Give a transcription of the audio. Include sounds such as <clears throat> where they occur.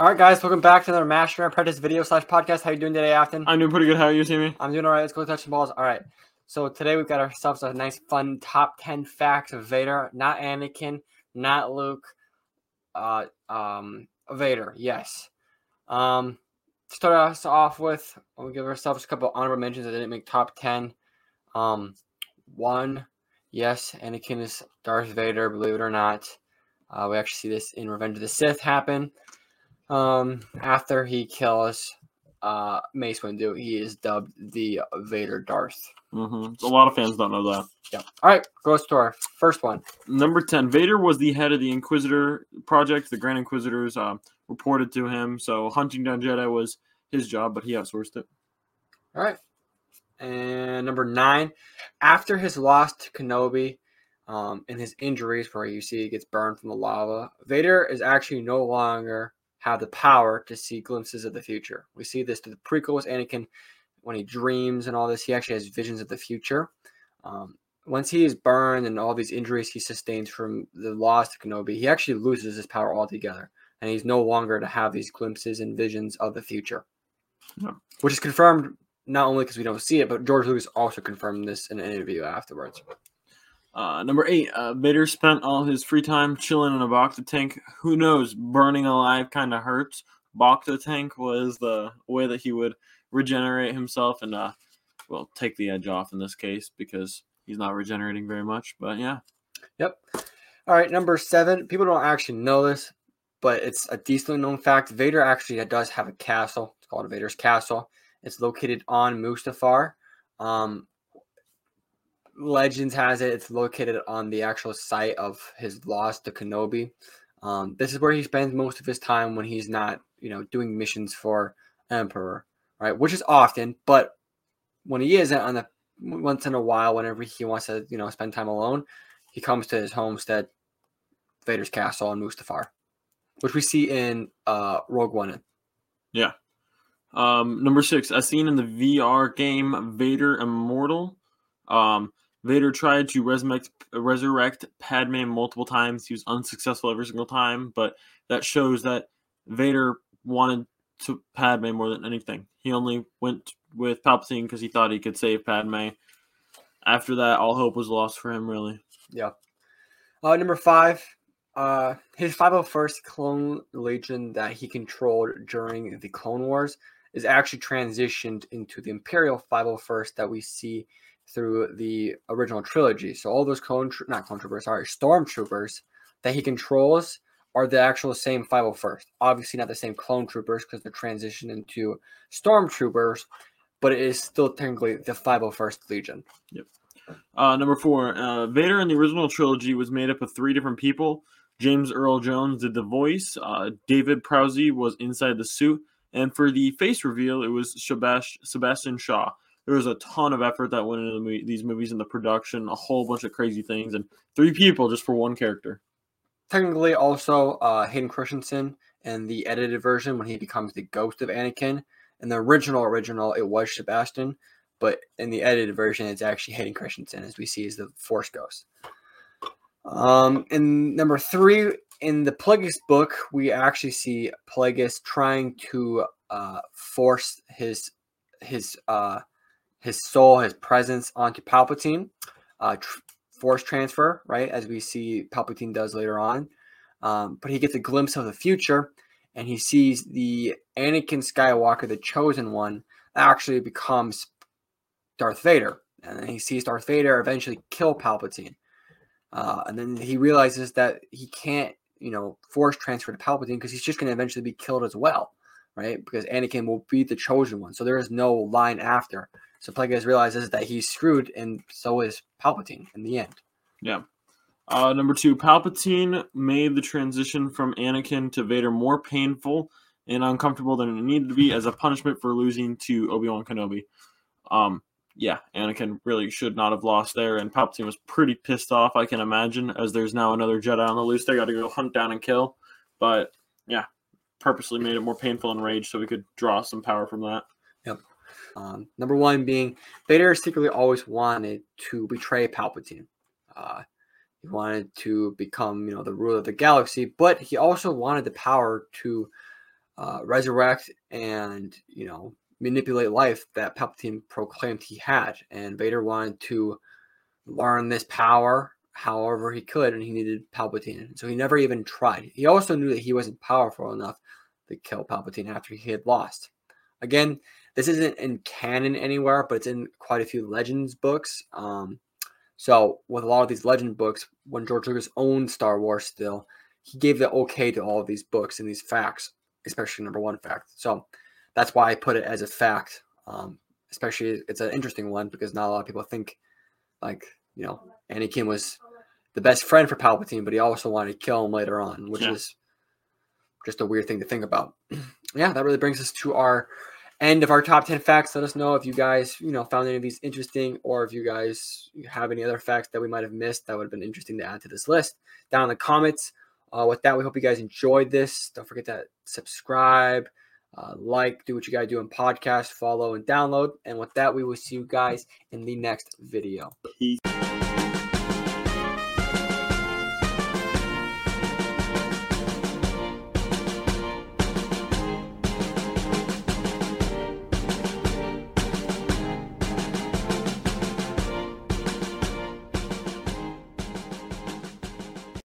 All right, guys, welcome back to another Master and Apprentice video slash podcast. How you doing today, Afton? I'm doing pretty good. How are you, Timmy? I'm doing all right. Let's go touch some balls. All right. So today we've got ourselves a nice, fun top ten facts of Vader, not Anakin, not Luke, uh, um, Vader. Yes. Um, to start us off with, we'll give ourselves a couple honorable mentions that didn't make top ten. Um, one, yes, Anakin is Darth Vader. Believe it or not, uh, we actually see this in Revenge of the Sith happen. Um, after he kills uh, Mace Windu, he is dubbed the Vader Darth. Mm-hmm. A lot of fans don't know that. Yeah. All right, goes to our first one. Number 10, Vader was the head of the Inquisitor project. The Grand Inquisitors uh, reported to him. So hunting down Jedi was his job, but he outsourced it. All right. And number nine, after his loss to Kenobi um, and his injuries, where you see he gets burned from the lava, Vader is actually no longer have the power to see glimpses of the future. We see this to the prequels. Anakin, when he dreams and all this, he actually has visions of the future. Um, once he is burned and all these injuries he sustains from the loss to Kenobi, he actually loses his power altogether, and he's no longer to have these glimpses and visions of the future, yeah. which is confirmed not only because we don't see it, but George Lucas also confirmed this in an interview afterwards. Uh, number eight, uh, Vader spent all his free time chilling in a Bacta tank. Who knows? Burning alive kind of hurts. Bacta tank was the way that he would regenerate himself and, uh, well, take the edge off in this case because he's not regenerating very much. But yeah. Yep. All right, number seven. People don't actually know this, but it's a decently known fact. Vader actually does have a castle. It's called Vader's Castle. It's located on Mustafar. Um, Legends has it. It's located on the actual site of his loss to Kenobi. Um, this is where he spends most of his time when he's not, you know, doing missions for Emperor, right? Which is often, but when he isn't on the once in a while, whenever he wants to, you know, spend time alone, he comes to his homestead, Vader's castle on Mustafar, which we see in uh, Rogue One. Yeah. Um, number six, as seen in the VR game Vader Immortal. Um, Vader tried to resurrect, resurrect Padme multiple times. He was unsuccessful every single time, but that shows that Vader wanted to Padme more than anything. He only went with Palpatine because he thought he could save Padme. After that, all hope was lost for him, really. Yeah. Uh, number five, uh, his 501st clone legion that he controlled during the Clone Wars is actually transitioned into the Imperial 501st that we see through the original trilogy. So all those clone, not clone troopers, sorry, stormtroopers that he controls are the actual same 501st. Obviously, not the same clone troopers because they're transitioned into stormtroopers, but it is still technically the 501st Legion. Yep. Uh, number four, uh, Vader in the original trilogy was made up of three different people. James Earl Jones did the voice. Uh, David Prowse was inside the suit, and for the face reveal, it was Sebastian Shaw there was a ton of effort that went into the movie, these movies and the production, a whole bunch of crazy things, and three people just for one character. Technically, also uh, Hayden Christensen in the edited version when he becomes the ghost of Anakin. In the original original, it was Sebastian, but in the edited version, it's actually Hayden Christensen, as we see as the Force Ghost. Um, and number three, in the Plagueis book, we actually see Plagueis trying to uh, force his his uh, his soul, his presence onto Palpatine, uh, tr- force transfer, right? As we see Palpatine does later on. Um, but he gets a glimpse of the future and he sees the Anakin Skywalker, the chosen one, actually becomes Darth Vader. And then he sees Darth Vader eventually kill Palpatine. Uh, and then he realizes that he can't, you know, force transfer to Palpatine because he's just going to eventually be killed as well, right? Because Anakin will be the chosen one. So there is no line after. So Plagueis realizes that he's screwed, and so is Palpatine in the end. Yeah. Uh, number two, Palpatine made the transition from Anakin to Vader more painful and uncomfortable than it needed to be as a punishment for losing to Obi Wan Kenobi. Um, yeah, Anakin really should not have lost there, and Palpatine was pretty pissed off, I can imagine, as there's now another Jedi on the loose. They got to go hunt down and kill. But yeah, purposely made it more painful and rage so we could draw some power from that. Yep. Um, number one being Vader secretly always wanted to betray Palpatine. Uh, he wanted to become, you know, the ruler of the galaxy, but he also wanted the power to uh, resurrect and you know manipulate life that Palpatine proclaimed he had, and Vader wanted to learn this power however he could, and he needed Palpatine. So he never even tried. He also knew that he wasn't powerful enough to kill Palpatine after he had lost. Again, this isn't in canon anywhere, but it's in quite a few Legends books. Um, so with a lot of these Legend books, when George Lucas owned Star Wars still, he gave the okay to all of these books and these facts, especially number one fact. So that's why I put it as a fact. Um, especially it's an interesting one because not a lot of people think like you know Anakin was the best friend for Palpatine, but he also wanted to kill him later on, which Yeah. is just a weird thing to think about. <clears throat> yeah, that really brings us to our end of our top 10 facts. Let us know if you guys, you know, found any of these interesting or if you guys have any other facts that we might have missed that would have been interesting to add to this list down in the comments. Uh, with that, we hope you guys enjoyed this. Don't forget to subscribe, uh, like, do what you to do in podcast, follow, and download. And with that, we will see you guys in the next video. Peace.